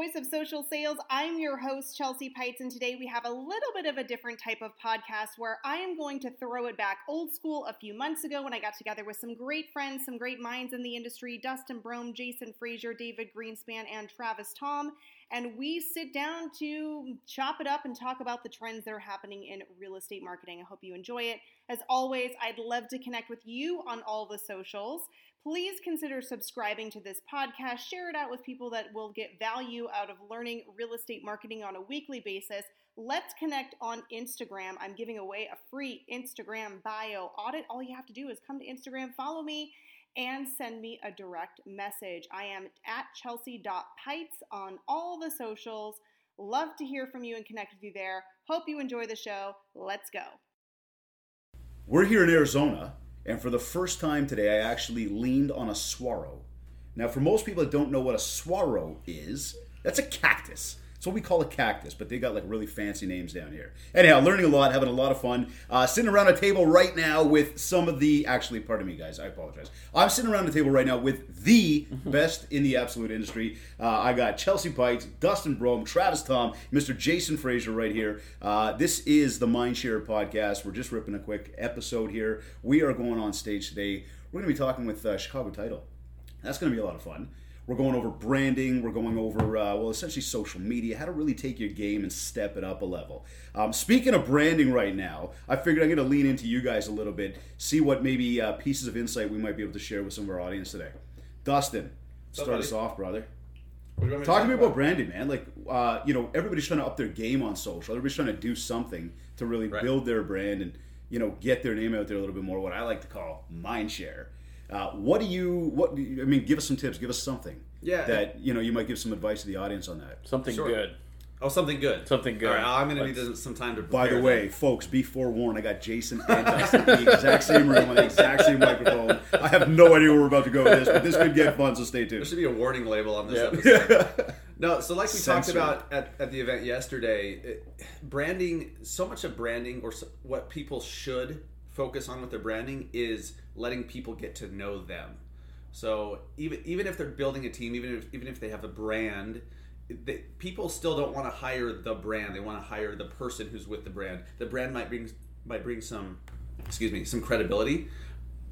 Voice of Social Sales. I'm your host, Chelsea Peitz, and today we have a little bit of a different type of podcast where I am going to throw it back old school a few months ago when I got together with some great friends, some great minds in the industry Dustin Brohm, Jason Frazier, David Greenspan, and Travis Thom. And we sit down to chop it up and talk about the trends that are happening in real estate marketing. I hope you enjoy it. As always, I'd love to connect with you on all the socials please consider subscribing to this podcast. Share it out with people that will get value out of learning real estate marketing on a weekly basis. Let's connect on Instagram. I'm giving away a free Instagram bio audit. All you have to do is come to Instagram, follow me, and send me a direct message. I am at chelsea.peitz on all the socials. Love to hear from you and connect with you there. Hope you enjoy the show. Let's go. We're here in Arizona and for the first time today, I actually leaned on a saguaro. Now, for most people that don't know what a saguaro is, that's a cactus. It's what we call a cactus, but they got like really fancy names down here. Anyhow, learning a lot, having a lot of fun. Uh, sitting around a table right now with some of the, actually, pardon me, guys, I apologize. I'm sitting around the table right now with the best in the absolute industry. Uh, I got Chelsea Peitz, Dustin Brohm, Travis Thom, Mr. Jason Frazier right here. Uh, this is the Mindshare podcast. We're just ripping a quick episode here. We are going on stage today. We're going to be talking with uh, Chicago Title. That's going to be a lot of fun. We're going over branding. We're going over, uh, well, essentially social media, how to really take your game and step it up a level. Um, speaking of branding right now, I figured I'm going to lean into you guys a little bit, see what maybe uh, pieces of insight we might be able to share with some of our audience today. Dustin, What's start us off, brother. What do you want me Talk to me about? about branding, man. Like, uh, you know, everybody's trying to up their game on social. Everybody's trying to do something to really Right. build their brand and, you know, get their name out there a little bit more. What I like to call mind share. Uh, what do you? What do you- I mean? Give us some tips. Give us something. Yeah. That you know, you might give some advice to the audience on that. Something Sure. good. Oh, something good. Something good. All right, I'm going to need some time to. By the prepare way, folks, be forewarned. I got Jason and Dustin in the exact same room on the exact same microphone. I have no idea where we're about to go with this, but this could get fun. So stay tuned. there should be a warning label on this Yeah. episode. no, so like we Censor. talked about at, at the event yesterday, it, branding. So much of branding, or so, what people should focus on with their branding, is letting people get to know them. So even even if they're building a team, even if even if they have a brand, they, people still don't want to hire the brand. They want to hire the person who's with the brand. The brand might bring might bring some, excuse me, some credibility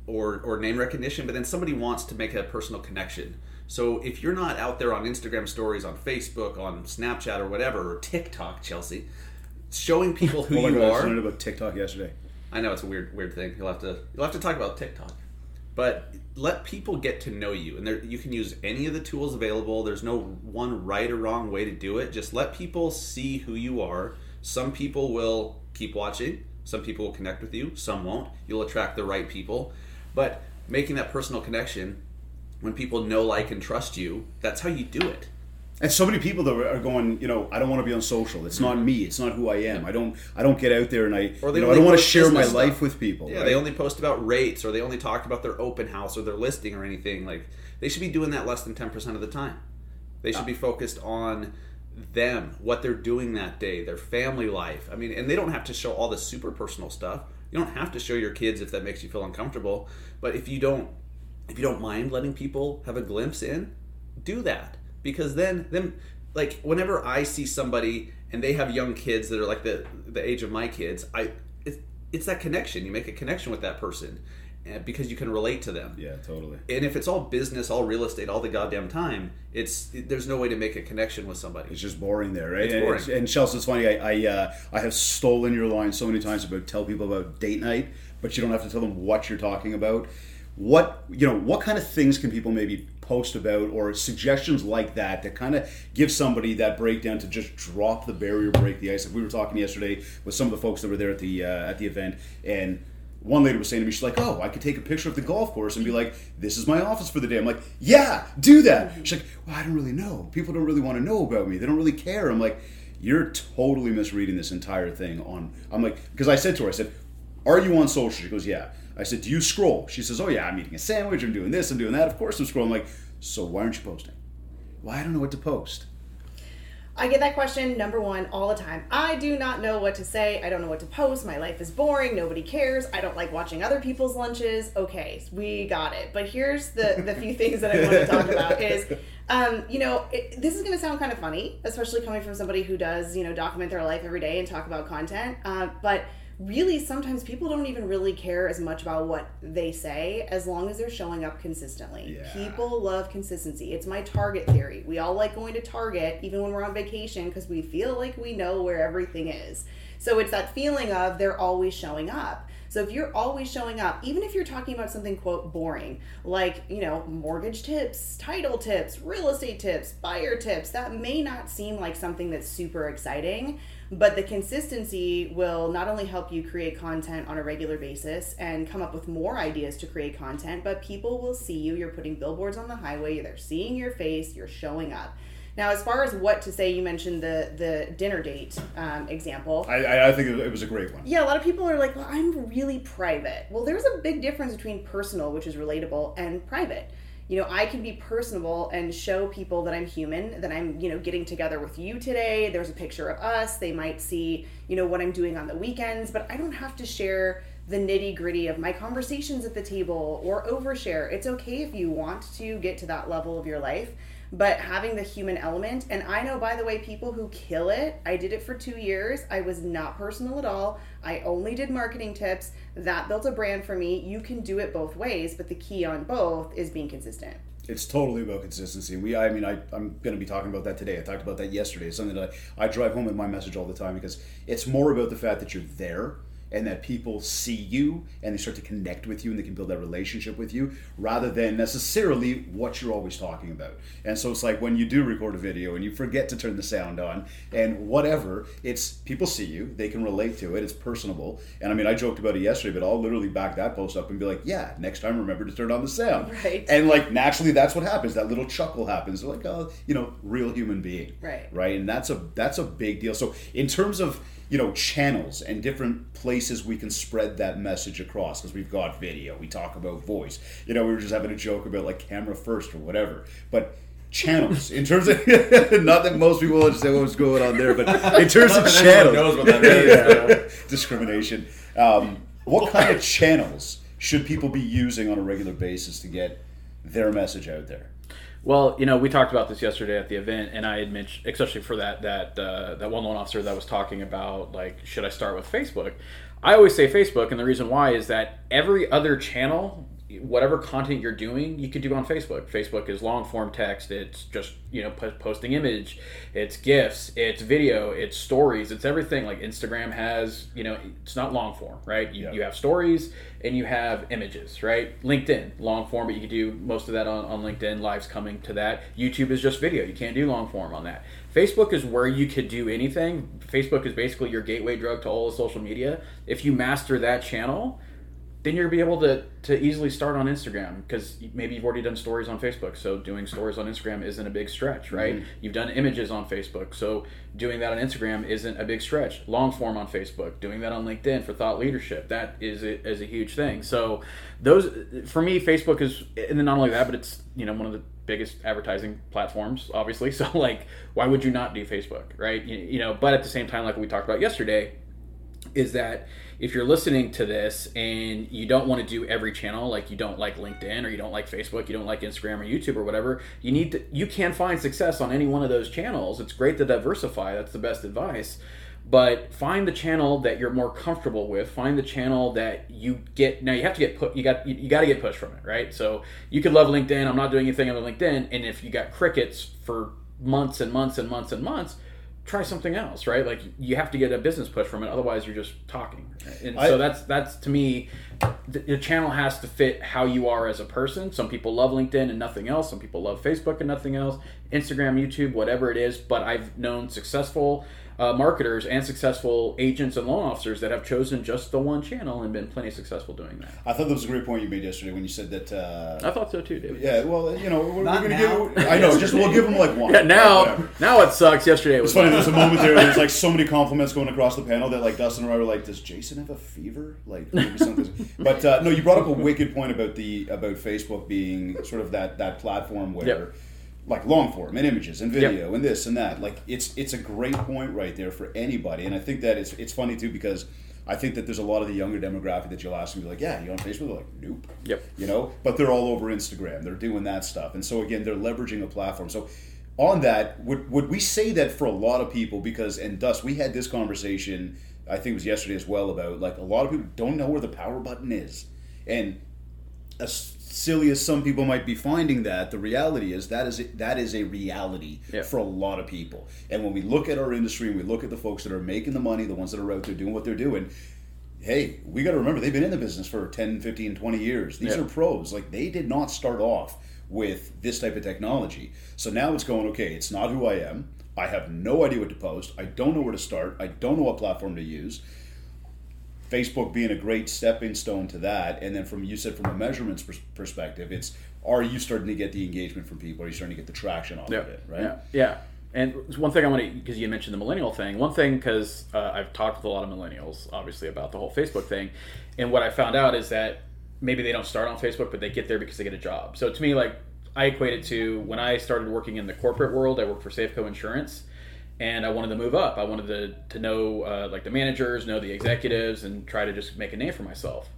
or or name recognition, but then somebody wants to make a personal connection. So if you're not out there on Instagram stories, on Facebook, on Snapchat or whatever, or TikTok, Chelsea, showing people oh who Oh you God, I are. learned about TikTok yesterday. I know it's a weird weird thing. You'll have to you'll have to talk about TikTok. But let people get to know you, and there you can use any of the tools available. There's no one right or wrong way to do it. Just let people see who you are. Some people will keep watching. Some people will connect with you. Some won't. You'll attract the right people. But making that personal connection, when people know, like, and trust you, that's how you do it. And so many people that are going, you know, I don't want to be on social. It's not me. It's not who I am. I don't. I don't get out there and I. Mm-hmm. Or you they know, I don't want to share my business life with people. Yeah, right? they only post about rates or they only talk about their open house or their listing or anything. Like they should be doing that less than 10% of the time. They should be focused on them, what they're doing that day, their family life. I mean, and they don't have to show all the super personal stuff. You don't have to show your kids if that makes you feel uncomfortable. But if you don't if you don't mind letting people have a glimpse in, do that. Because then then like whenever I see somebody and they have young kids that are like the the age of my kids, I it's, it's that connection. You make a connection with that person uh, because you can relate to them. Yeah, totally. And if it's all business, all real estate, all the goddamn time, it's it, there's no way to make a connection with somebody. It's just boring there, right? It's and, boring. and Chelsea, it's funny. I I, uh, I have stolen your line so many times about tell people about date night, but you don't have to tell them what you're talking about. What you know? What kind of things can people maybe post about, or suggestions like that that kind of give somebody that breakdown to just drop the barrier, break the ice? Like we were talking yesterday with some of the folks that were there at the uh, at the event, and one lady was saying to me, she's like, "Oh, I could take a picture of the golf course and be like, this is my office for the day." I'm like, "Yeah, do that." She's like, "Well, I don't really know. People don't really want to know about me. They don't really care." I'm like, "You're totally misreading this entire thing." On I'm like, because I said to her, I said, "Are you on social?" She goes, "Yeah." I said, "Do you scroll?" She says, "Oh yeah, I'm eating a sandwich. I'm doing this. I'm doing that. Of course I'm scrolling." I'm like, "So why aren't you posting?" Well, I don't know what to post. I get that question number one all the time. I do not know what to say. I don't know what to post. My life is boring. Nobody cares. I don't like watching other people's lunches. Okay, we got it. But here's the the few things that I want to talk about is, um, you know, it, this is going to sound kind of funny, especially coming from somebody who does you know document their life every day and talk about content. Uh, but really sometimes people don't even really care as much about what they say as long as they're showing up consistently. Yeah. People love consistency. It's my target theory. We all like going to Target even when we're on vacation because we feel like we know where everything is. So it's that feeling of they're always showing up. So if you're always showing up, even if you're talking about something quote boring, like, you know, mortgage tips, title tips, real estate tips, buyer tips, that may not seem like something that's super exciting, but the consistency will not only help you create content on a regular basis and come up with more ideas to create content, but people will see you. You're putting billboards on the highway, they're seeing your face, you're showing up. Now, as far as what to say, you mentioned the the dinner date um, example. I, I, I think it was a great one. Yeah, a lot of people are like, well, I'm really private. Well, there's a big difference between personal, which is relatable, and private. You know, I can be personable and show people that I'm human, that I'm, you know, getting together with you today. There's a picture of us. They might see, you know, what I'm doing on the weekends, but I don't have to share the nitty gritty of my conversations at the table or overshare. It's okay if you want to get to that level of your life but having the human element and i know by the way people who kill it i did it for two years i was not personal at all i only did marketing tips that built a brand for me you can do it both ways but the key on both is being consistent It's totally about consistency. We, I mean, I, I'm going to be talking about that today. I talked about that yesterday. It's something that I, I drive home in my message all the time because it's more about the fact that you're there and that people see you and they start to connect with you and they can build that relationship with you rather than necessarily what you're always talking about. And so it's like when you do record a video and you forget to turn the sound on and whatever, it's people see you, they can relate to it, it's personable. And I mean, I joked about it yesterday, but I'll literally back that post up and be like, yeah, next time remember to turn on the sound. Right. And like naturally that's what happens. That little chuckle happens. They're like, oh, you know, real human being. Right. Right. And that's a that's a big deal. So in terms of you know channels and different places we can spread that message across because we've got video we talk about voice. You know we were just having a joke about like camera first or whatever but channels in terms of not that most people understand what's going on there but in terms of Not that anyone channels. knows what that means, discrimination. Um, what kind of channels should people be using on a regular basis to get their message out there Well, you know, we talked about this yesterday at the event, and I had mentioned, especially for that that uh, that one loan officer that was talking about, like, should I start with Facebook? I always say Facebook, and the reason why is that every other channel, whatever content you're doing, you could do on Facebook. Facebook is long form text. It's just you know po- posting image, it's gifs, it's video, it's stories, it's everything. Like Instagram has, you know, it's not long form, right? You, Yeah. you have stories and you have images, right? LinkedIn, long form, but you can do most of that on, on LinkedIn. Live's coming to that. YouTube is just video. You can't do long form on that. Facebook is where you could do anything. Facebook is basically your gateway drug to all of social media. If you master that channel, then you're gonna be able to, to easily start on Instagram because maybe you've already done stories on Facebook. So doing stories on Instagram isn't a big stretch, right? Mm-hmm. You've done images on Facebook, so doing that on Instagram isn't a big stretch. Long form on Facebook, doing that on LinkedIn for thought leadership, that is a, is a huge thing. So those for me, Facebook is, and then not only that, but it's you know one of the biggest advertising platforms, obviously. So like, why would you not do Facebook, right? You, you know, but at the same time, like we talked about yesterday, is that if you're listening to this and you don't want to do every channel like you don't like linkedin or you don't like facebook you don't like instagram or youtube or whatever you need to you can find success on any one of those channels. It's great to diversify that's the best advice but find the channel that you're more comfortable with find the channel that you get now you have to get put you got you, you got to get pushed from it right? So you could love linkedin i'm not doing anything on linkedin and if you got crickets for months and months and months and months try something else, right? Like you have to get a business push from it, otherwise you're just talking. And I- so that's that's to me, the, the channel has to fit how you are as a person. Some people love LinkedIn and nothing else. Some people love Facebook and nothing else. Instagram, YouTube, whatever it is. But I've known successful uh, marketers and successful agents and loan officers that have chosen just the one channel and been plenty successful doing that. i thought that was a great point you made yesterday when you said that uh, I thought so too, David. Yeah, well, you know, we're, we're Not gonna give. I know, just we'll give them like one. Yeah, now Whatever. now it sucks. Yesterday it was It's funny. There's a moment there. There's like so many compliments going across the panel that like Dustin and I were like, "Does Jason have a fever?" Like maybe something. but uh, no, you brought up a wicked point about the about Facebook being sort of that that platform where. Yep. Like long form and images and video and this and that. Like it's it's a great point right there for anybody, and I think that it's it's funny too because I think that there's a lot of the younger demographic that you'll ask them, be like, yeah, you on Facebook? They're like, nope. Yep. You know, but they're all over Instagram. They're doing that stuff, and so again, they're leveraging a platform. So on that, would would we say that for a lot of people because and thus we had this conversation. I think it was yesterday as well about like a lot of people don't know where the power button is, and as silly as some people might be finding that, the reality is that is a, that is a reality Yeah. for a lot of people. And when we look at our industry and we look at the folks that are making the money, the ones that are out there doing what they're doing, hey, we got to remember they've been in the business for 10, 15, 20 years. These Yeah. are pros. Like they did not start off with this type of technology. So now it's going, okay, it's not who I am. I have no idea what to post. I don't know where to start. I don't know what platform to use. Facebook being a great stepping stone to that, and then from you said from a measurements pers- perspective, it's are you starting to get the engagement from people? Are you starting to get the traction off Yeah, of it? Right? Yeah, yeah. And one thing I want to, because you mentioned the millennial thing. One thing, because uh, I've talked with a lot of millennials, obviously, about the whole Facebook thing, and what I found out is that maybe they don't start on Facebook, but they get there because they get a job. So to me, like I equate it to when I started working in the corporate world. I worked for Safeco Insurance, and I wanted to move up. I wanted to to know uh, like the managers, know the executives, and try to just make a name for myself.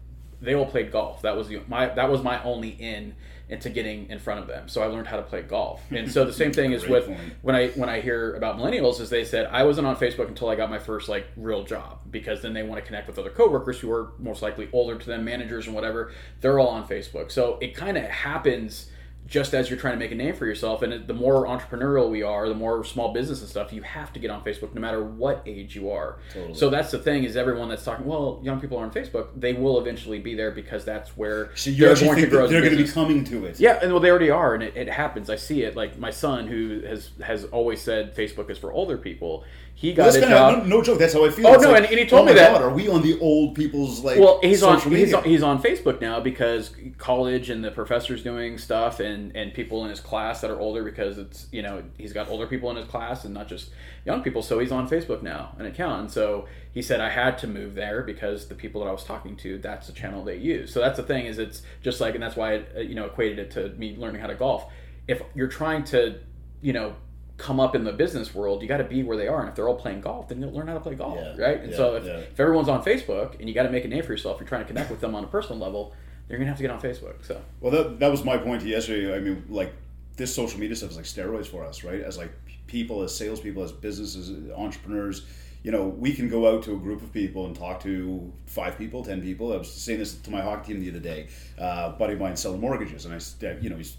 They all played golf. That was the my that was my only in into getting in front of them. So I learned how to play golf. And so the same thing is with point. when I when I hear about millennials is they said I wasn't on Facebook until I got my first like real job because then they want to connect with other coworkers who are most likely older to them, managers and whatever. They're all on Facebook. So it kind of happens just as you're trying to make a name for yourself and the more entrepreneurial we are the more small business and stuff you have to get on facebook no matter what age you are Totally. so that's the thing is everyone that's talking well young people are on facebook they will eventually be there because that's where So think that as a they're going to be coming to it? Yeah, and well, they already are, and it, it happens. I see it. Like my son, who has has always said Facebook is for older people. He got That's a job. of no, no joke. That's how I feel. Oh, It's no, like, and- and he told oh me my that- God, are we on the old people's like? well, he's on he's on, he's on Facebook now because college and the professors doing stuff, and and people in his class that are older because it's you know he's got older people in his class and not just young people. So he's on Facebook now, an account, and so he said I had to move there because the people that I was talking to, that's the channel they use. So that's the thing is it's just like, and that's why I uh, you know equated it to me learning how to golf. If you're trying to you know come up in the business world, you got to be where they are. And if they're all playing golf, then you'll learn how to play golf, Yeah, right? And yeah, so if, yeah. if everyone's on Facebook and you got to make a name for yourself, you're trying to connect with them on a personal level, you're gonna have to get on Facebook. So Well, that, that was my point yesterday. I mean, like this social media stuff is like steroids for us, right? As like people, as salespeople, as businesses, entrepreneurs. You know, we can go out to a group of people and talk to five people, ten people. I was saying this to my hockey team the other day. Uh, a buddy of mine selling mortgages, and I, you know, he's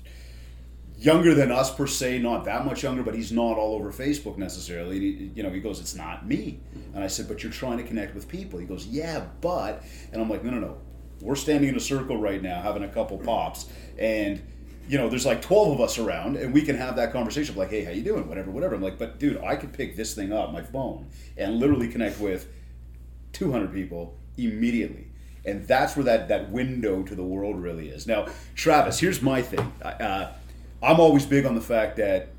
younger than us per se, not that much younger, but he's not all over Facebook necessarily. He, you know, he goes, "It's not me," and I said, "But you're trying to connect with people." He goes, "Yeah, but," and I'm like, "No, no, no. We're standing in a circle right now, having a couple pops, and." You know, there's like 12 of us around, and we can have that conversation like, hey, how you doing? Whatever, whatever. I'm like, but dude, I could pick this thing up, my phone, and literally connect with 200 people immediately and that's where that, that window to the world really is now travis here's my thing uh, i'm always big on the fact that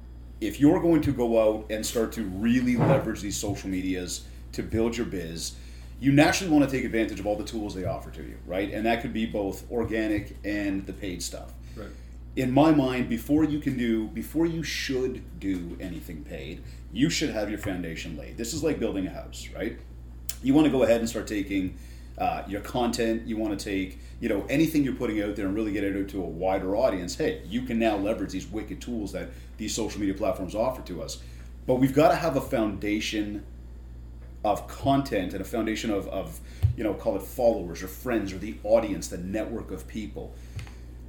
if you're going to go out and start to really leverage these social medias to build your biz you naturally want to take advantage of all the tools they offer to you right and that could be both organic and the paid stuff Right. in my mind, before you can do, before you should do anything paid, you should have your foundation laid. This is like building a house, right? You want to go ahead and start taking uh, your content. You want to take, you know, anything you're putting out there and really get it out to a wider audience. Hey, you can now leverage these wicked tools that these social media platforms offer to us. But we've got to have a foundation of content and a foundation of, of you know, call it followers or friends or the audience, the network of people.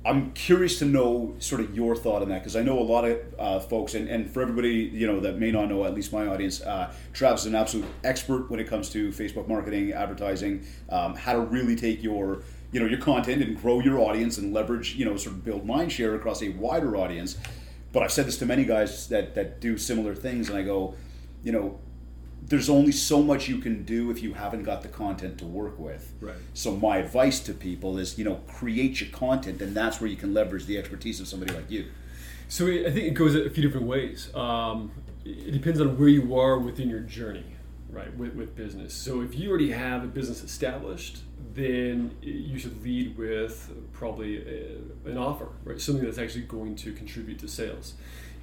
I'm curious to know sort of your thought on that because I know a lot of uh, folks, and, and for everybody you know that may not know, at least my audience, uh, Travis is an absolute expert when it comes to Facebook marketing, advertising, um, how to really take your you know your content and grow your audience and leverage you know sort of build mind share across a wider audience. But I've said this to many guys that that do similar things, and I go, you know, there's only so much you can do if you haven't got the content to work with. Right. So my advice to people is, you know, create your content, and that's where you can leverage the expertise of somebody like you. So I think it goes a few different ways. Um, it depends on where you are within your journey, right, with, with business. So if you already have a business established, then you should lead with probably a, an offer, right, something that's actually going to contribute to sales.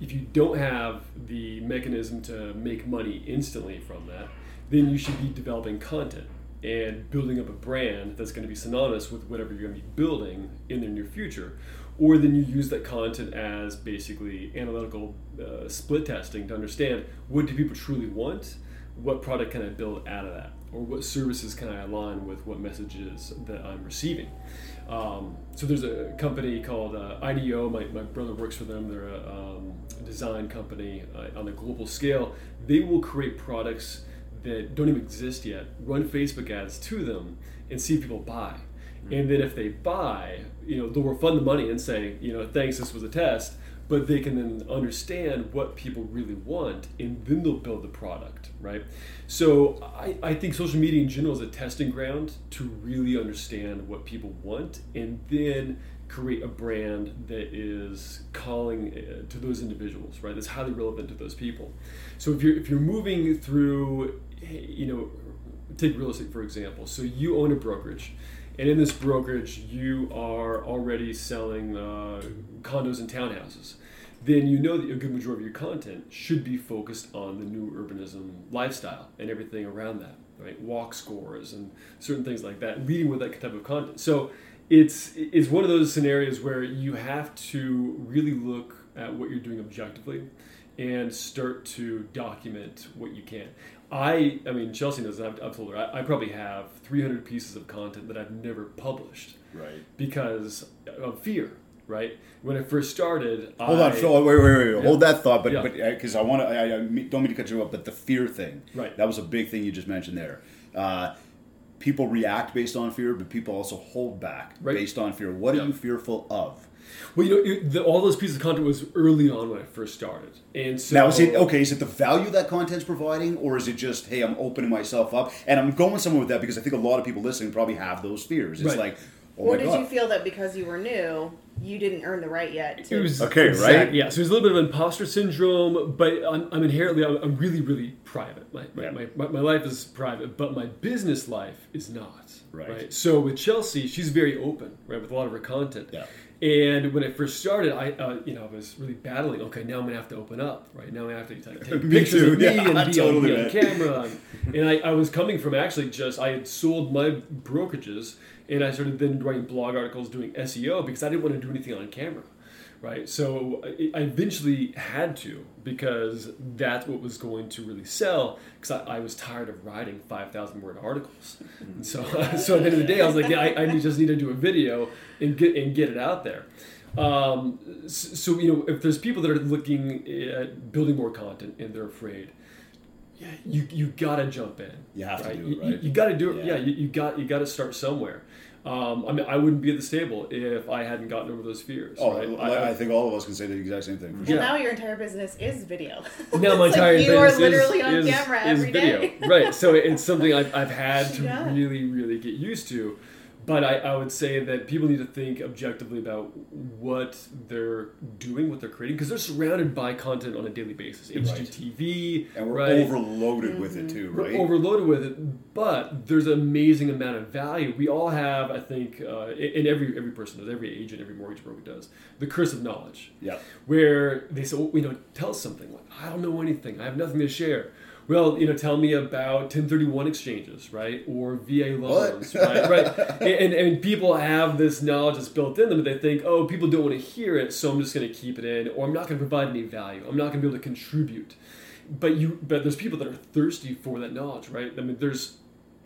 If you don't have the mechanism to make money instantly from that, then you should be developing content and building up a brand that's going to be synonymous with whatever you're going to be building in the near future. Or then you use that content as basically analytical uh, split testing to understand what do people truly want, what product can I build out of that, or what services can I align with what messages that I'm receiving. Um, so there's a company called uh, IDEO. My, my brother works for them. They're a um, design company uh, on a global scale. They will create products that don't even exist yet, run Facebook ads to them, and see if people buy. Mm-hmm. And then if they buy, you know, they'll refund the money and say, you know, thanks, this was a test. But they can then understand what people really want, and then they'll build the product, right? So I, I think social media in general is a testing ground to really understand what people want, and then create a brand that is calling uh, to those individuals, right? That's highly relevant to those people. So if you're if you're moving through you know, take real estate for example. So you own a brokerage, and in this brokerage, you are already selling uh, condos and townhouses. Then you know that a good majority of your content should be focused on the new urbanism lifestyle and everything around that, right? Walk scores and certain things like that, leading with that type of content. So it's it's one of those scenarios where you have to really look at what you're doing objectively and start to document what you can. I, I mean, Chelsea knows. I've, I've told her I, I, probably have 300 pieces of content that I've never published, right? Because of fear, right? When it first started, hold I, on, Phil. Wait, wait, wait, yeah. hold that thought. But Yeah. but because I want to, I, I don't mean to cut you off. But the fear thing, Right. That was a big thing you just mentioned there. Uh, people react based on fear, but people also hold back Right. based on fear. What Yeah. are you fearful of? well, you know, it, the, all those pieces of content was early on when I first started, and so Now, is it okay? Is it the value that content's providing, or is it just, hey, I'm opening myself up? And I'm going somewhere with that because I think a lot of people listening probably have those fears. It's Right. like, oh or did god, you feel that because you were new, you didn't earn the right yet to It was Okay, exact- right? Yeah, so there's a little bit of imposter syndrome, but I'm, I'm inherently I'm, I'm really really private. My my, Yeah. my my my life is private, but my business life is not. Right. So with Chelsea, she's very open, right, with a lot of her content. Yeah. And when I first started, I uh, you know I was really battling. Okay, now I'm gonna have to open up, right? Now I have to take, take pictures too, of me yeah, and be, totally, on, on camera. And, and I, I was coming from actually just I had sold my brokerages, and I started then writing blog articles, doing SEO because I didn't want to do anything on camera right? So I eventually had to because that's what was going to really sell. Because I, I was tired of writing five thousand word articles, and so so at the end of the day, I was like, yeah, I, I just need to do a video and get and get it out there. Um, so you know, if there's people that are looking at building more content and they're afraid. Yeah, you you gotta jump in. You have to do it, You- you- You, gotta do it. Yeah. Yeah, you, you got you got to start somewhere. Um, I mean, I wouldn't be at the stable if I hadn't gotten over those fears. Oh, right? I, I think all of us can say the exact same thing. For sure. Well, Yeah. now your entire business is video. now my entire like you are business is- on is, camera is every video. day. right? So it's something I've, I've had to Yeah. really, really get used to. But I, I would say that people need to think objectively about what they're doing, what they're creating, because they're surrounded by content on a daily basis. HGTV, and we're right? overloaded with it too, We're right? overloaded with it, but there's an amazing amount of value. We all have, I think, uh, and every every person does, every agent, every mortgage broker does, the curse of knowledge. yeah. Where they say, well, you know, tell us something. Like, I don't know anything. I have nothing to share. Well, you know, tell me about 1031 exchanges, right? Or VA loans, right? Right. And, and people have this knowledge that's built in them, but they think, oh, people don't want to hear it, so I'm just going to keep it in, or I'm not going to provide any value. I'm not going to be able to contribute. But you, but there's people that are thirsty for that knowledge, right? I mean, there's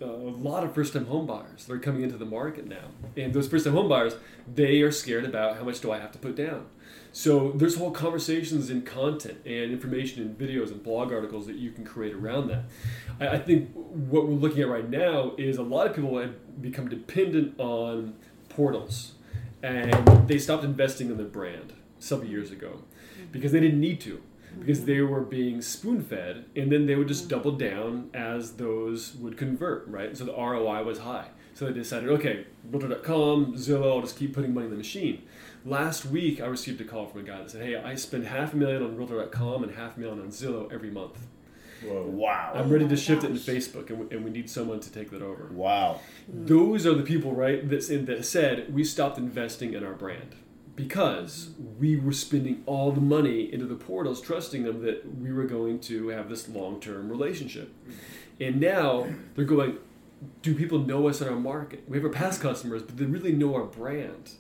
a lot of first-time home buyers that are coming into the market now, and those first-time home buyers, they are scared about how much do I have to put down. So there's whole conversations and content and information and videos and blog articles that you can create around that. I, I think what we're looking at right now is a lot of people have become dependent on portals, and they stopped investing in their brand several years ago mm-hmm. because they didn't need to because mm-hmm. they were being spoon fed and then they would just mm-hmm. double down as those would convert, right? So the ROI was high. So they decided, okay, builder.com, Zillow, I'll just keep putting money in the machine. Last week, I received a call from a guy that said, hey, I spend half a million on Realtor.com and half a million on Zillow every month. Wow. I'm ready to oh my shift it to. Facebook and we, and we need someone to take that over. Wow. Those are the people, right, that, that said, we stopped investing in our brand because we were spending all the money into the portals, trusting them that we were going to have this long term relationship. And now they're going, do people know us in our market? We have our past customers, but they really know our brand.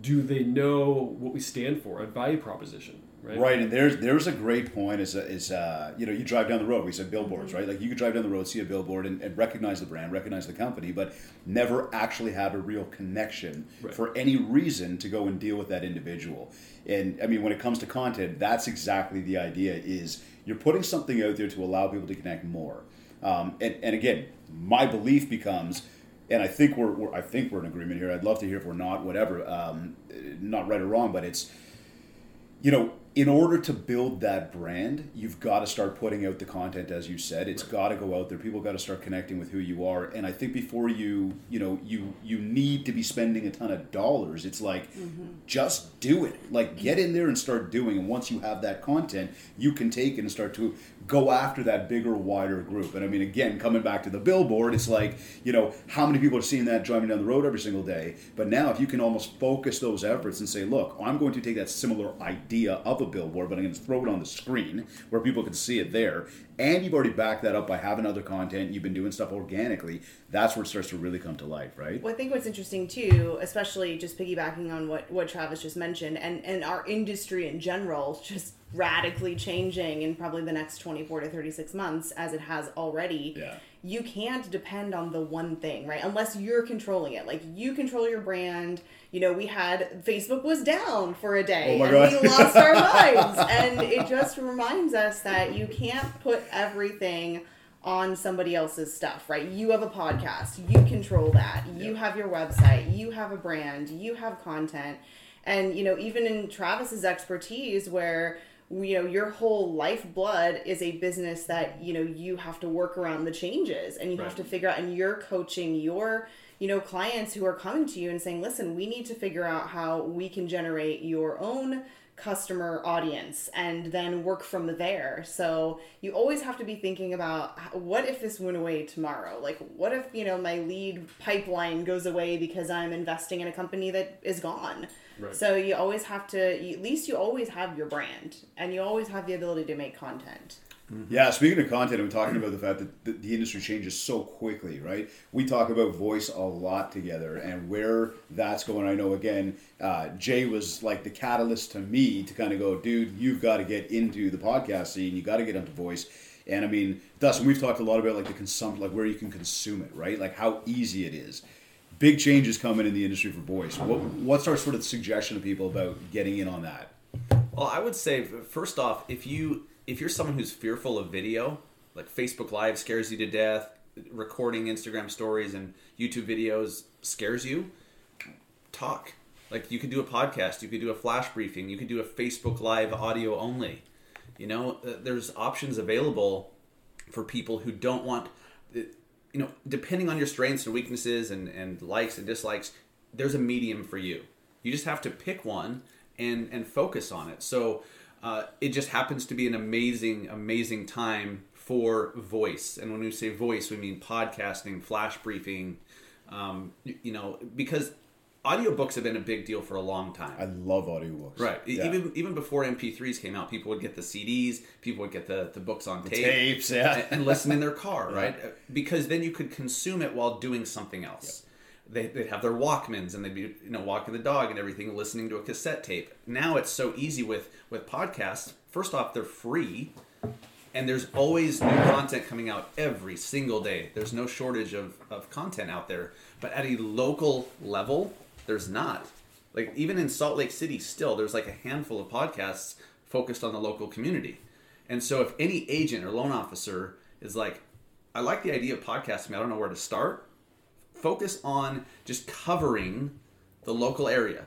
Do they know what we stand for, our value proposition? Right. Right, and there's there's a great point. Is is uh, you know you drive down the road. We said billboards, right? Like you could drive down the road, see a billboard, and, and recognize the brand, recognize the company, but never actually have a real connection Right. for any reason to go and deal with that individual. And I mean, when it comes to content, that's exactly the idea. Is you're putting something out there to allow people to connect more. Um, and, and again, my belief becomes, and I think we're, we're I think we're in agreement here. I'd love to hear if we're not, whatever, um, not right or wrong, but it's you know, in order to build that brand, you've got to start putting out the content, as you said. It's got to go out there. People got to start connecting with who you are. And I think before you, you know, you you need to be spending a ton of dollars. It's like, just do it. Like get in there and start doing. And once you have that content, you can take it and start to go after that bigger, wider group. And I mean, again, coming back to the billboard, it's like, you know, how many people are seeing that driving down the road every single day? But now, if you can almost focus those efforts and say, look, I'm going to take that similar idea of a billboard, but I'm going to throw it on the screen where people can see it there. And you've already backed that up by having other content. You've been doing stuff organically. That's where it starts to really come to life, right? Well, I think what's interesting too, especially just piggybacking on what, what Travis just mentioned, and, and our industry in general just radically changing in probably the next 24 to 36 months, as it has already. Yeah. You can't depend on the one thing, right? Unless you're controlling it. Like you control your brand. You know, we had Facebook was down for a day Oh and God. we lost our minds. And it just reminds us that you can't put everything on somebody else's stuff, right? You have a podcast, you control that. You have your website, you have a brand, you have content. And you know, even in Travis's expertise where you know your whole lifeblood is a business that you know you have to work around the changes and you have to figure out and you're coaching your you know clients who are coming to you and saying listen we need to figure out how we can generate your own customer audience and then work from there. So you always have to be thinking about what if this went away tomorrow? Like what if you know my lead pipeline goes away because i'm investing in a company that is gone Right. so you always have to you- at least you always have your brand and you always have the ability to make content Yeah, speaking of content, I'm talking about the fact that the, the industry changes so quickly, right? We talk about voice a lot together and where that's going. I know, again, uh, Jay was like the catalyst to me to kind of go, dude, you've got to get into the podcast scene. You got to get into voice. And I mean, Dustin, we've talked a lot about like the consumption, like where you can consume it, right? Like how easy it is. Big changes coming in the industry for voice. What, what's our sort of suggestion to people about getting in on that? Well, I would say first off, if you if you're someone who's fearful of video, like Facebook Live scares you to death, recording Instagram stories and YouTube videos scares you, talk. Like you could do a podcast, you could do a flash briefing, you could do a Facebook Live audio only. You know, uh, there's options available for people who don't want you know, depending on your strengths and weaknesses and, and likes and dislikes, there's a medium for you. You just have to pick one and and focus on it. So uh, it just happens to be an amazing, amazing time for voice. And when we say voice, we mean podcasting, flash briefing, um, you, you know, because audiobooks have been a big deal for a long time. I love audiobooks. Right. Yeah. Even even before MP3s came out, people would get the CDs, people would get the, the books on tape tapes, yeah. and, and listen in their car, right? Because then you could consume it while doing something else. They, they'd have their Walkmans and they'd be you know walking the dog and everything, listening to a cassette tape. Now it's so easy with with podcasts. First off, they're free, and there's always new content coming out every single day. There's no shortage of, of content out there. But at a local level, there's not. Like even in Salt Lake City, still there's like a handful of podcasts focused on the local community. And so if any agent or loan officer is like, I like the idea of podcasting, I don't know where to start, focus on just covering the local area.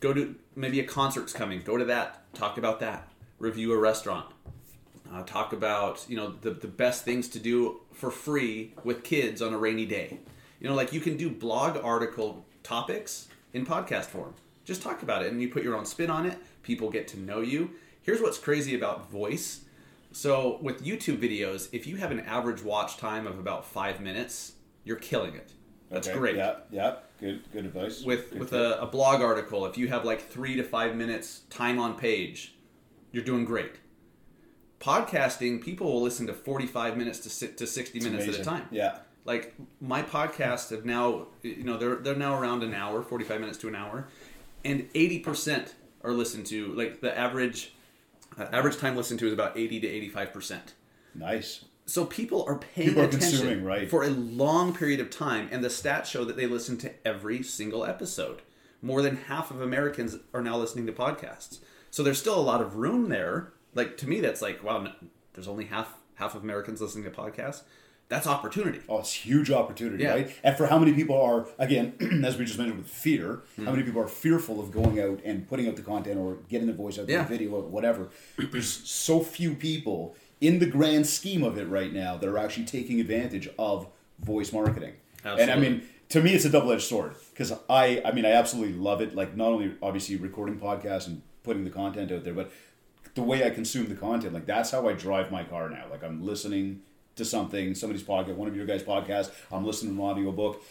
Go to maybe a concert's coming, go to that, talk about that, review a restaurant, uh, talk about you know the, the best things to do for free with kids on a rainy day. You know, like you can do blog article topics in podcast form. Just talk about it, and you put your own spin on it. People get to know you. Here's what's crazy about voice. So with YouTube videos, if you have an average watch time of about five minutes, you're killing it. That's Okay, great. Yeah, yeah. Good, good advice. with Good with a, a blog article if you have like three to five minutes time on page you're doing great podcasting people will listen to 45 minutes to, si- to 60 minutes at a time Yeah. Like my podcasts have now you know they're they're now around an hour 45 minutes to an hour and 80% are listened to like the average uh, average time listened to is about 80 to 85% Nice. so people are paying People are attention right. for a long period of time, and the stats show that they listen to every single episode. More than half of Americans are now listening to podcasts. So there's still a lot of room there. Like to me, that's like wow. There's only half half of Americans listening to podcasts. That's opportunity. Oh, it's huge opportunity, Yeah. right? And for how many people are, again, as we just mentioned with fear, Hmm. how many people are fearful of going out and putting out the content or getting the voice out Yeah. video or whatever. There's so few people in the grand scheme of it right now that are actually taking advantage of voice marketing. And I mean, to me, it's a double edged sword because I, I mean, I absolutely love it. Like not only obviously recording podcasts and putting the content out there, but the way I consume the content, like that's how I drive my car now. Like I'm listening to something, somebody's podcast, one of your guys' podcasts. I'm listening to an audio book.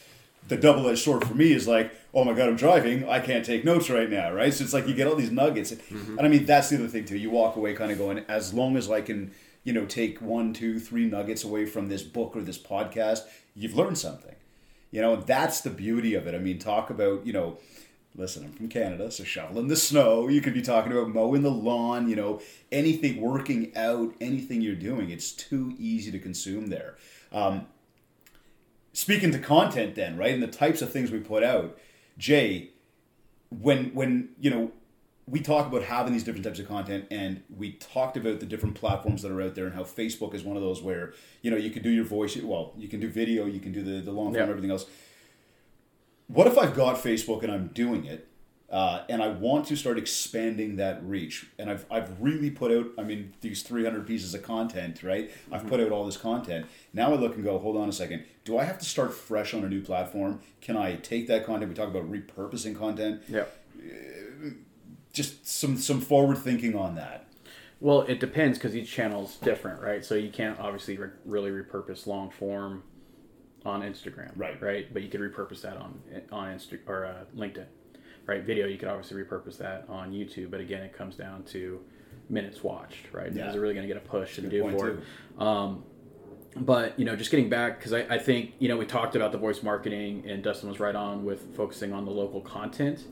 The double edged sword for me is like, oh my god, I'm driving. I can't take notes right now, right? So it's like you get all these nuggets, mm-hmm. and I mean that's the other thing too. You walk away kind of going, as long as I can, you know, take one, two, three nuggets away from this book or this podcast, you've learned something. You know, that's the beauty of it. I mean, talk about, you know, listen, I'm from Canada, so shoveling the snow. You could be talking about mowing the lawn, you know, anything, working out, anything you're doing. It's too easy to consume there. Um, speaking to content, then, right, and the types of things we put out, Jay, when when you know we talk about having these different types of content and we talked about the different platforms that are out there and how facebook is one of those where you know you can do your voice well you can do video you can do the, the long form Yeah. everything else what if i've got facebook and i'm doing it uh, and i want to start expanding that reach? And I've, I've really put out i mean these 300 pieces of content right? I've put out all this content. Now i look and go hold on a second. Do i have to start fresh on a new platform? Can i take that content? We talk about repurposing content. Yeah. just some some forward thinking on that. Well, it depends because each channel's different, right? So you can't obviously re- really repurpose long form on Instagram, Right. Right, but you could repurpose that on on Insta or uh, LinkedIn, right? Video, you could obviously repurpose that on YouTube, but again, it comes down to minutes watched, right? Yeah. Is it really going to get a push and do for it? Um, but you know, just getting back because I, I think you know we talked about the voice marketing and Dustin was right on with focusing on the local content.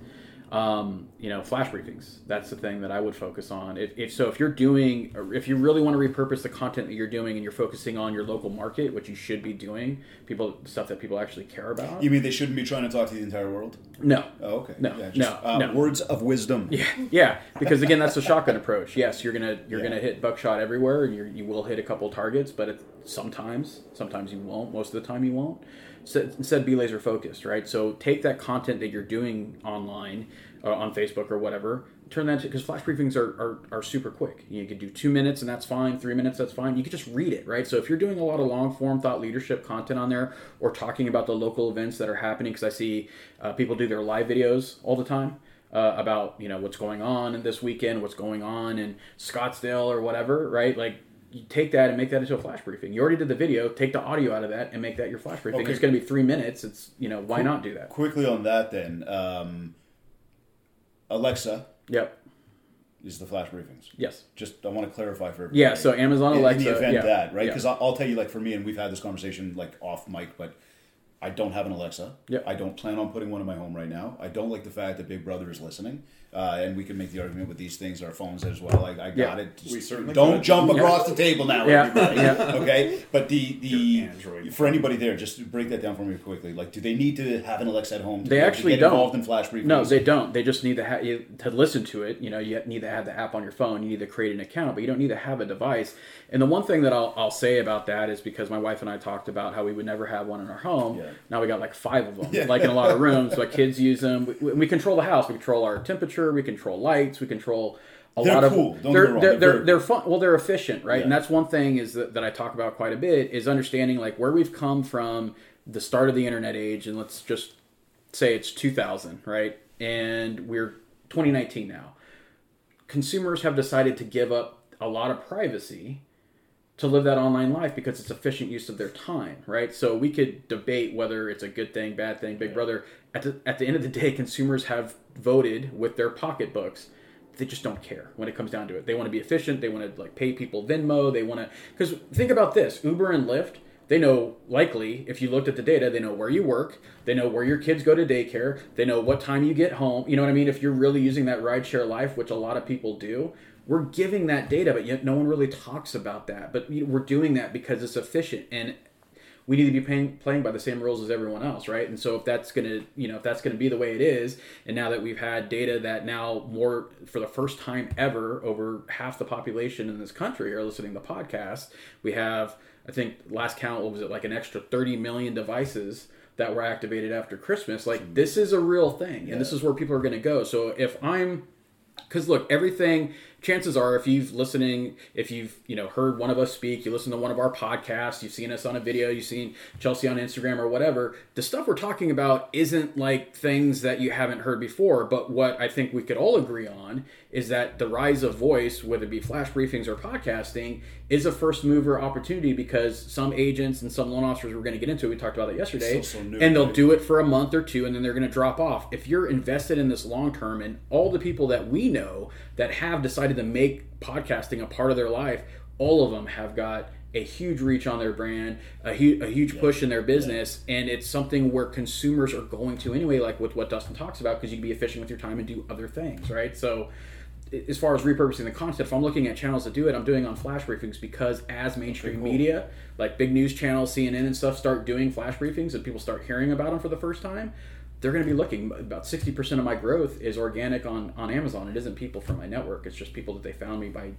Um, you know, flash briefings. That's the thing that I would focus on. If, if so, if you're doing, if you really want to repurpose the content that you're doing and you're focusing on your local market, which you should be doing, people stuff that people actually care about. You mean they shouldn't be trying to talk to the entire world? no, Oh, okay. No, Yeah, no, uh, no. Words of wisdom. Yeah, yeah, because again, that's the shotgun approach. Yes, you're gonna you're Yeah. gonna hit buckshot everywhere, and you're, you will hit a couple targets, but it, sometimes, sometimes you won't. Most of the time, you won't. Instead, be laser focused, right? So take that content that you're doing online, uh, on Facebook or whatever, turn that because flash briefings are, are are super quick. You can do two minutes and that's fine. Three minutes, that's fine. You can just read it, right? So if you're doing a lot of long form thought leadership content on there, or talking about the local events that are happening, because I see uh, people do their live videos all the time uh, about you know what's going on in this weekend, what's going on in Scottsdale or whatever, right? Like you take that and make that into a flash briefing. You already did the video, take the audio out of that and make that your flash briefing. Okay. It's going to be three minutes. It's you know why not do that? Quickly on that, then. Um, Alexa Yep. is the flash briefings. Yes. Just I want to clarify for everybody. Yeah. So Amazon in, Alexa. in the event yeah, that right because I'll, I'll tell you like for me and we've had this conversation like off mic but i don't have an alexa Yep. i don't plan on putting one in my home right now i don't like the fact that big brother is listening uh, and we can make the argument with these things our phones as well i, I got Yeah. it Just We certainly don't could. jump Yeah. across the table now Yeah. everybody Yeah. okay but the the Android for anybody there just break that down for me quickly like do they need to have an alexa at home to They be able to actually get don't. involved in flash briefings No, they don't. They just need to have you to listen to it. You know, you need to have the app on your phone. You need to create an account, but you don't need to have a device. And the one thing that I'll, I'll say about that is because my wife and I talked about how we would never have one in our home. Yeah. Now we got like five of them, Yeah. like in a lot of rooms. Like kids use them. We, we control the house. We control our temperature. We control lights. We control a They're lot of. cool. Don't they're they're They're they're, fun. Well, they're efficient, right? And that's one thing is that, that I talk about quite a bit is understanding like where we've come from, the start of the internet age, and let's just say it's 2000, right? And we're 2019 now. Consumers have decided to give up a lot of privacy to live that online life because it's efficient use of their time, right? So we could debate whether it's a good thing, bad thing, Big Brother. At the at the end of the day, consumers have voted with their pocketbooks. They just don't care when it comes down to it. They want to be efficient. They want to like pay people Venmo. They want to because think about this: Uber and Lyft. They know likely if you looked at the data, they know where you work. They know where your kids go to daycare. They know what time you get home. You know what I mean? If you're really using that rideshare life, which a lot of people do, we're giving that data, but yet no one really talks about that. But we're doing that because it's efficient and we need to be paying, playing by the same rules as everyone else, right? And so if that's going to, you know, if that's to be the way it is, and now that we've had data that now more for the first time ever, over half the population in this country are listening to podcasts, we have, I think, last count, what was it, like an extra 30 million devices that were activated after Christmas. Like this is a real thing, and this is where people are going to go. So if I'm because look everything chances are if you've listening if you've you know heard one of us speak you listen to one of our podcasts you've seen us on a video you've seen chelsea on instagram or whatever the stuff we're talking about isn't like things that you haven't heard before but what i think we could all agree on is that the rise of voice whether it be flash briefings or podcasting is a first mover opportunity because some agents and some loan officers we're going to get into it. we talked about that yesterday so new, and they'll right? do it for a month or two and then they're going to drop off. If you're invested in this long term and all the people that we know that have decided to make podcasting a part of their life, all of them have got a huge reach on their brand, a, hu- a huge push in their business, and it's something where consumers are going to anyway, like with what Dustin talks about, because you can be efficient with your time and do other things, right? So, as far as repurposing the content, if I'm looking at channels that do it, I'm doing on flash briefings because as mainstream cool. media, like big news channels, CNN and stuff, start doing flash briefings and people start hearing about them for the first time, they're going to be looking. About 60% of my growth is organic on, on Amazon. It isn't people from my network. It's just people that they found me by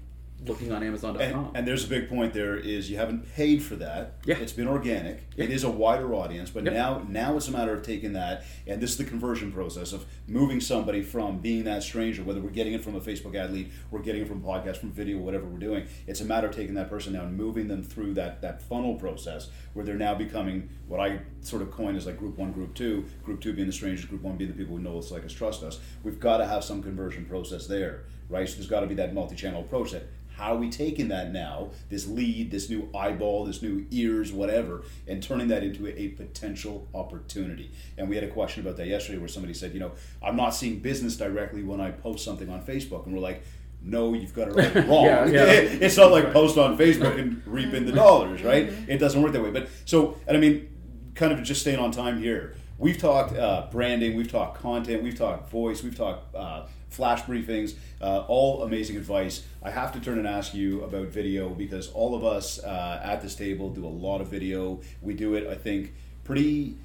looking on Amazon.com. And, and there's a big point there is you haven't paid for that. Yeah. It's been organic. Yeah. It is a wider audience, but now now it's a matter of taking that and this is the conversion process of moving somebody from being that stranger, whether we're getting it from a Facebook ad lead, we're getting it from podcast, from video, whatever we're doing. It's a matter of taking that person now and moving them through that that funnel process where they're now becoming what I sort of coin as like group one, group two, group two being the strangers, group one being the people who know us, like us, trust us. We've got to have some conversion process there, right? So there's got to be that multi-channel approach that how are we taking that now, this lead, this new eyeball, this new ears, whatever, and turning that into a potential opportunity? And we had a question about that yesterday where somebody said, you know, I'm not seeing business directly when I post something on Facebook. And we're like, no, you've got it right wrong. Yeah, yeah. it's not like post on Facebook and reap in the dollars, right? It doesn't work that way. But so, and I mean, kind of just staying on time here. We've talked uh, branding, we've talked content, we've talked voice, we've talked uh, flash briefings, uh, all amazing advice. I have to turn and ask you about video because all of us uh, at this table do a lot of video. We do it, I think, pretty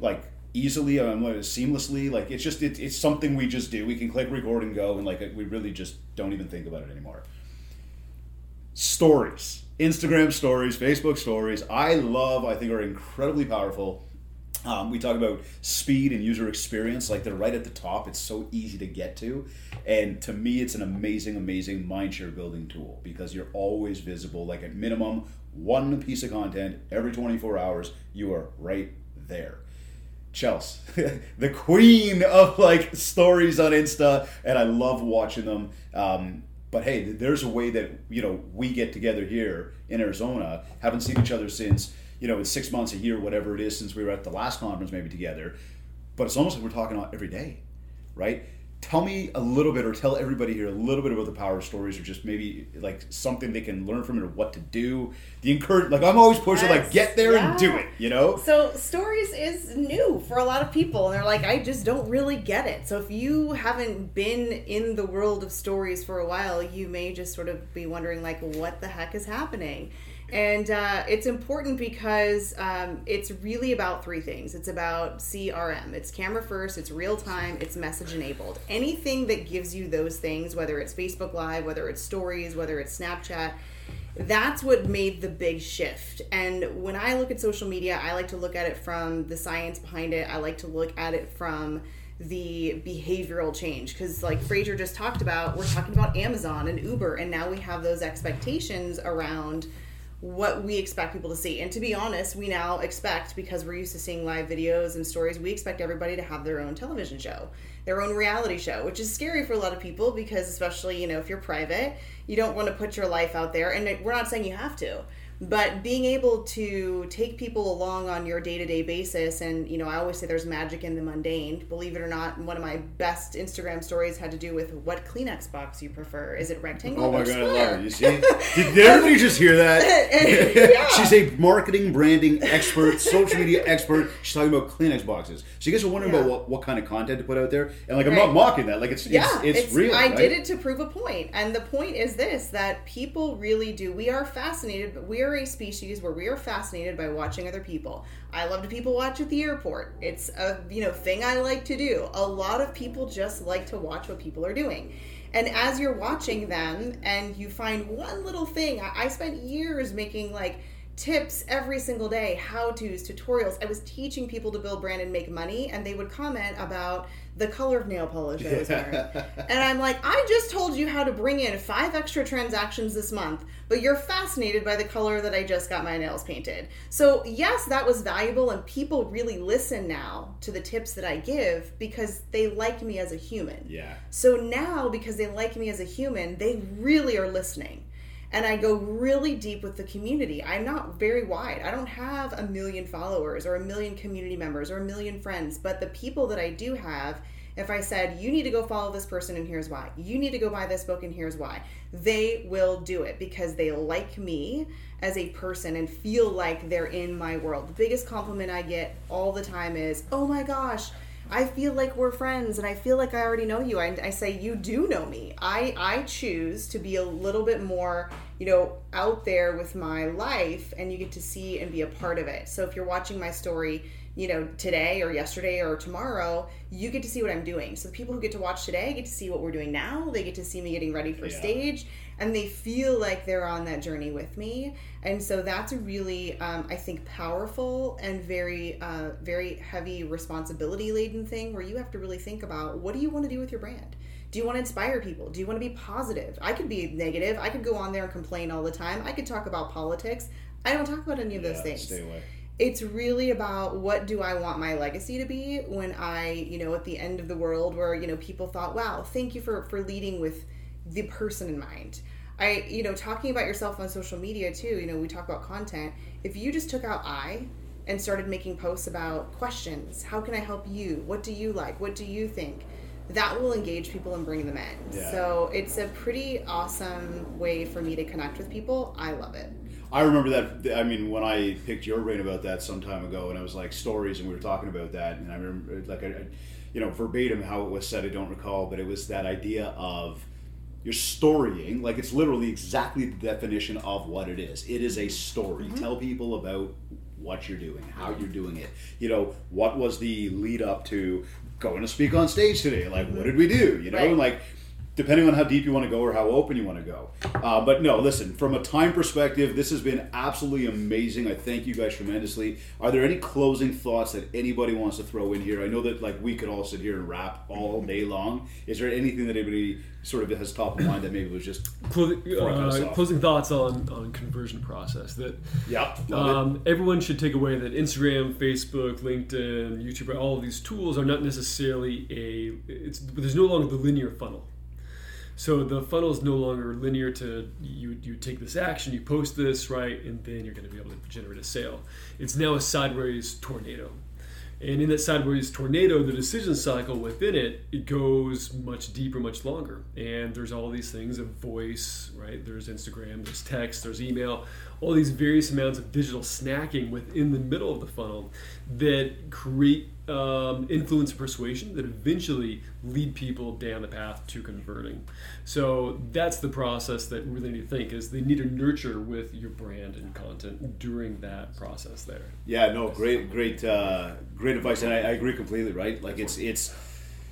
like easily, um, seamlessly. Like it's just it, it's something we just do. We can click record and go, and like we really just don't even think about it anymore stories instagram stories facebook stories i love i think are incredibly powerful um, we talk about speed and user experience like they're right at the top it's so easy to get to and to me it's an amazing amazing mindshare building tool because you're always visible like at minimum one piece of content every 24 hours you are right there Chelsea, the queen of like stories on Insta, and I love watching them. Um, but hey, there's a way that you know we get together here in Arizona. Haven't seen each other since you know it's six months, a year, whatever it is, since we were at the last conference maybe together. But it's almost like we're talking every day, right? Tell me a little bit, or tell everybody here a little bit about the power of stories, or just maybe like something they can learn from it, or what to do. The encourage, like I'm always pushing, like get there and do it. You know, So stories is new for a lot of people, and they're like, I just don't really get it. So if you haven't been in the world of stories for a while, you may just sort of be wondering, like, what the heck is happening? And uh, it's important because um, it's really about three things. It's about CRM. It's camera first. It's real time. It's message enabled. Anything that gives you those things, whether it's Facebook Live, whether it's Stories, whether it's Snapchat, that's what made the big shift. And when I look at social media, I like to look at it from the science behind it. I like to look at it from the behavioral change because like Frazier just talked about, we're talking about Amazon and Uber and now we have those expectations around what we expect people to see. And to be honest, we now expect because we're used to seeing live videos and stories, we expect everybody to have their own television show. their own reality show, which is scary for a lot of people because, especially, you know, if you're private, you don't want to put your life out there. And we're not saying you have to, but being able to take people along on your day to day basis, and, you know, I always say there's magic in the mundane. Believe it or not, one of my best Instagram stories had to do with what Kleenex box you prefer. Is it rectangle Oh my god, I love it. You see? Did, did everybody just hear that? She's a marketing, branding expert, social media expert. She's talking about Kleenex boxes. So you guys are wondering Yeah. about what, what kind of content to put out there, and like I'm Right. not mocking that. Like it's yeah, it's, it's, real. I right? did it to prove a point, and the point is this: that people really do. We are fascinated. but We are a species where we are fascinated by watching other people. I love to people watch at the airport. It's a you know thing I like to do. A lot of people just like to watch what people are doing. And as you're watching them, and you find one little thing, I, I spent years making like tips every single day, how to's, tutorials. I was teaching people to build brand and make money, and they would comment about the color of nail polish I was wearing. and I'm like, I just told you how to bring in five extra transactions this month, but you're fascinated by the color that I just got my nails painted. So, yes, that was valuable, and people really listen now to the tips that I give because they like me as a human. Yeah. So now, because they like me as a human, they really are listening. And I go really deep with the community. I'm not very wide. I don't have a million followers or a million community members or a million friends. But the people that I do have, if I said, you need to go follow this person and here's why, you need to go buy this book and here's why, they will do it because they like me as a person and feel like they're in my world. The biggest compliment I get all the time is, oh my gosh, I feel like we're friends and I feel like I already know you. I, I say you do know me. I I choose to be a little bit more, you know, out there with my life and you get to see and be a part of it. So if you're watching my story, you know, today or yesterday or tomorrow, you get to see what I'm doing. So the people who get to watch today get to see what we're doing now. They get to see me getting ready for Yeah. stage and they feel like they're on that journey with me. And so that's a really, um, I think, powerful and very, uh, very heavy responsibility laden thing where you have to really think about what do you want to do with your brand? Do you want to inspire people? Do you want to be positive? I could be negative. I could go on there and complain all the time. I could talk about politics. I don't talk about any of those things Stay away. It's really about what do I want my legacy to be when I, you know, at the end of the world where, you know, people thought, wow, thank you for, for leading with the person in mind. I, you know, talking about yourself on social media too, you know, we talk about content. If you just took out I and started making posts about questions, how can I help you? What do you like? What do you think? That will engage people and bring them in. Yeah. So it's a pretty awesome way for me to connect with people. I love it. I remember that. I mean, when I picked your brain about that some time ago, and I was like stories, and we were talking about that, and I remember like I, you know, verbatim how it was said. I don't recall, but it was that idea of you're storying, like it's literally exactly the definition of what it is. It is a story. Mm-hmm. Tell people about what you're doing, how you're doing it. You know, what was the lead up to going to speak on stage today? Like, what did we do? You know, Right. like depending on how deep you want to go or how open you want to go. Uh, but no, listen, from a time perspective, this has been absolutely amazing. I thank you guys tremendously. Are there any closing thoughts that anybody wants to throw in here? I know that like we could all sit here and rap all day long. Is there anything that anybody sort of has top of mind that maybe was just Closing, Before I cut us uh, closing thoughts on, on conversion process that yeah, um, everyone should take away that Instagram, Facebook, LinkedIn, YouTube, all of these tools are not necessarily a. It's there's no longer the linear funnel. So the funnel is no longer linear to you. You take this action, you post this right, and then you're going to be able to generate a sale. It's now a sideways tornado. And in that sideways tornado, the decision cycle within it, it goes much deeper, much longer. And there's all these things of voice, right? There's Instagram, there's text, there's email, all these various amounts of digital snacking within the middle of the funnel that create um, influence and persuasion that eventually lead people down the path to converting. So that's the process that we really need to think is they need to nurture with your brand and content during that process there. Yeah, no, great, great, uh, great advice, and I, I agree completely. Right, like it's it's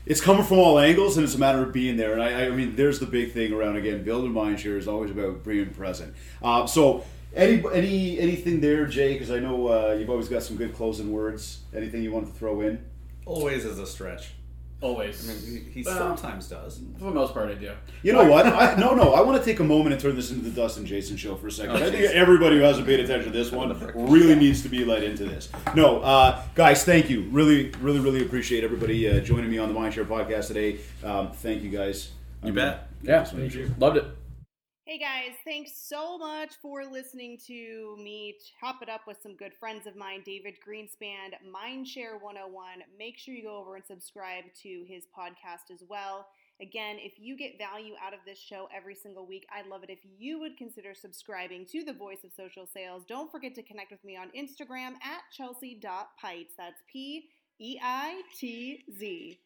it's coming from all angles, and it's a matter of being there. And I, I mean, there's the big thing around again, building mind share is always about being present. Uh, so, any any anything there, Jay? Because I know uh, you've always got some good closing words. Anything you want to throw in? Always is a stretch. always. I mean, he, he Well- sometimes does. For the most part, I do. You know what? I, no, no. I want to take a moment and turn this into the Dustin Jason show for a second. I think everybody who hasn't paid attention to this one really needs to be let into this. No, uh, guys, thank you. Really, really, really appreciate everybody uh, joining me on the Mindshare podcast today. Um, thank you, guys. You I'm bet. gonna- Yeah, Thank you. loved it. Hey guys, thanks so much for listening to me chop it up with some good friends of mine, David Greenspan, Mindshare 101. Make sure you go over and subscribe to his podcast as well. Again, if you get value out of this show every single week, I'd love it if you would consider subscribing to the Voice of Social Sales. Don't forget to connect with me on Instagram at chelsea.peitz. That's P E I T Z.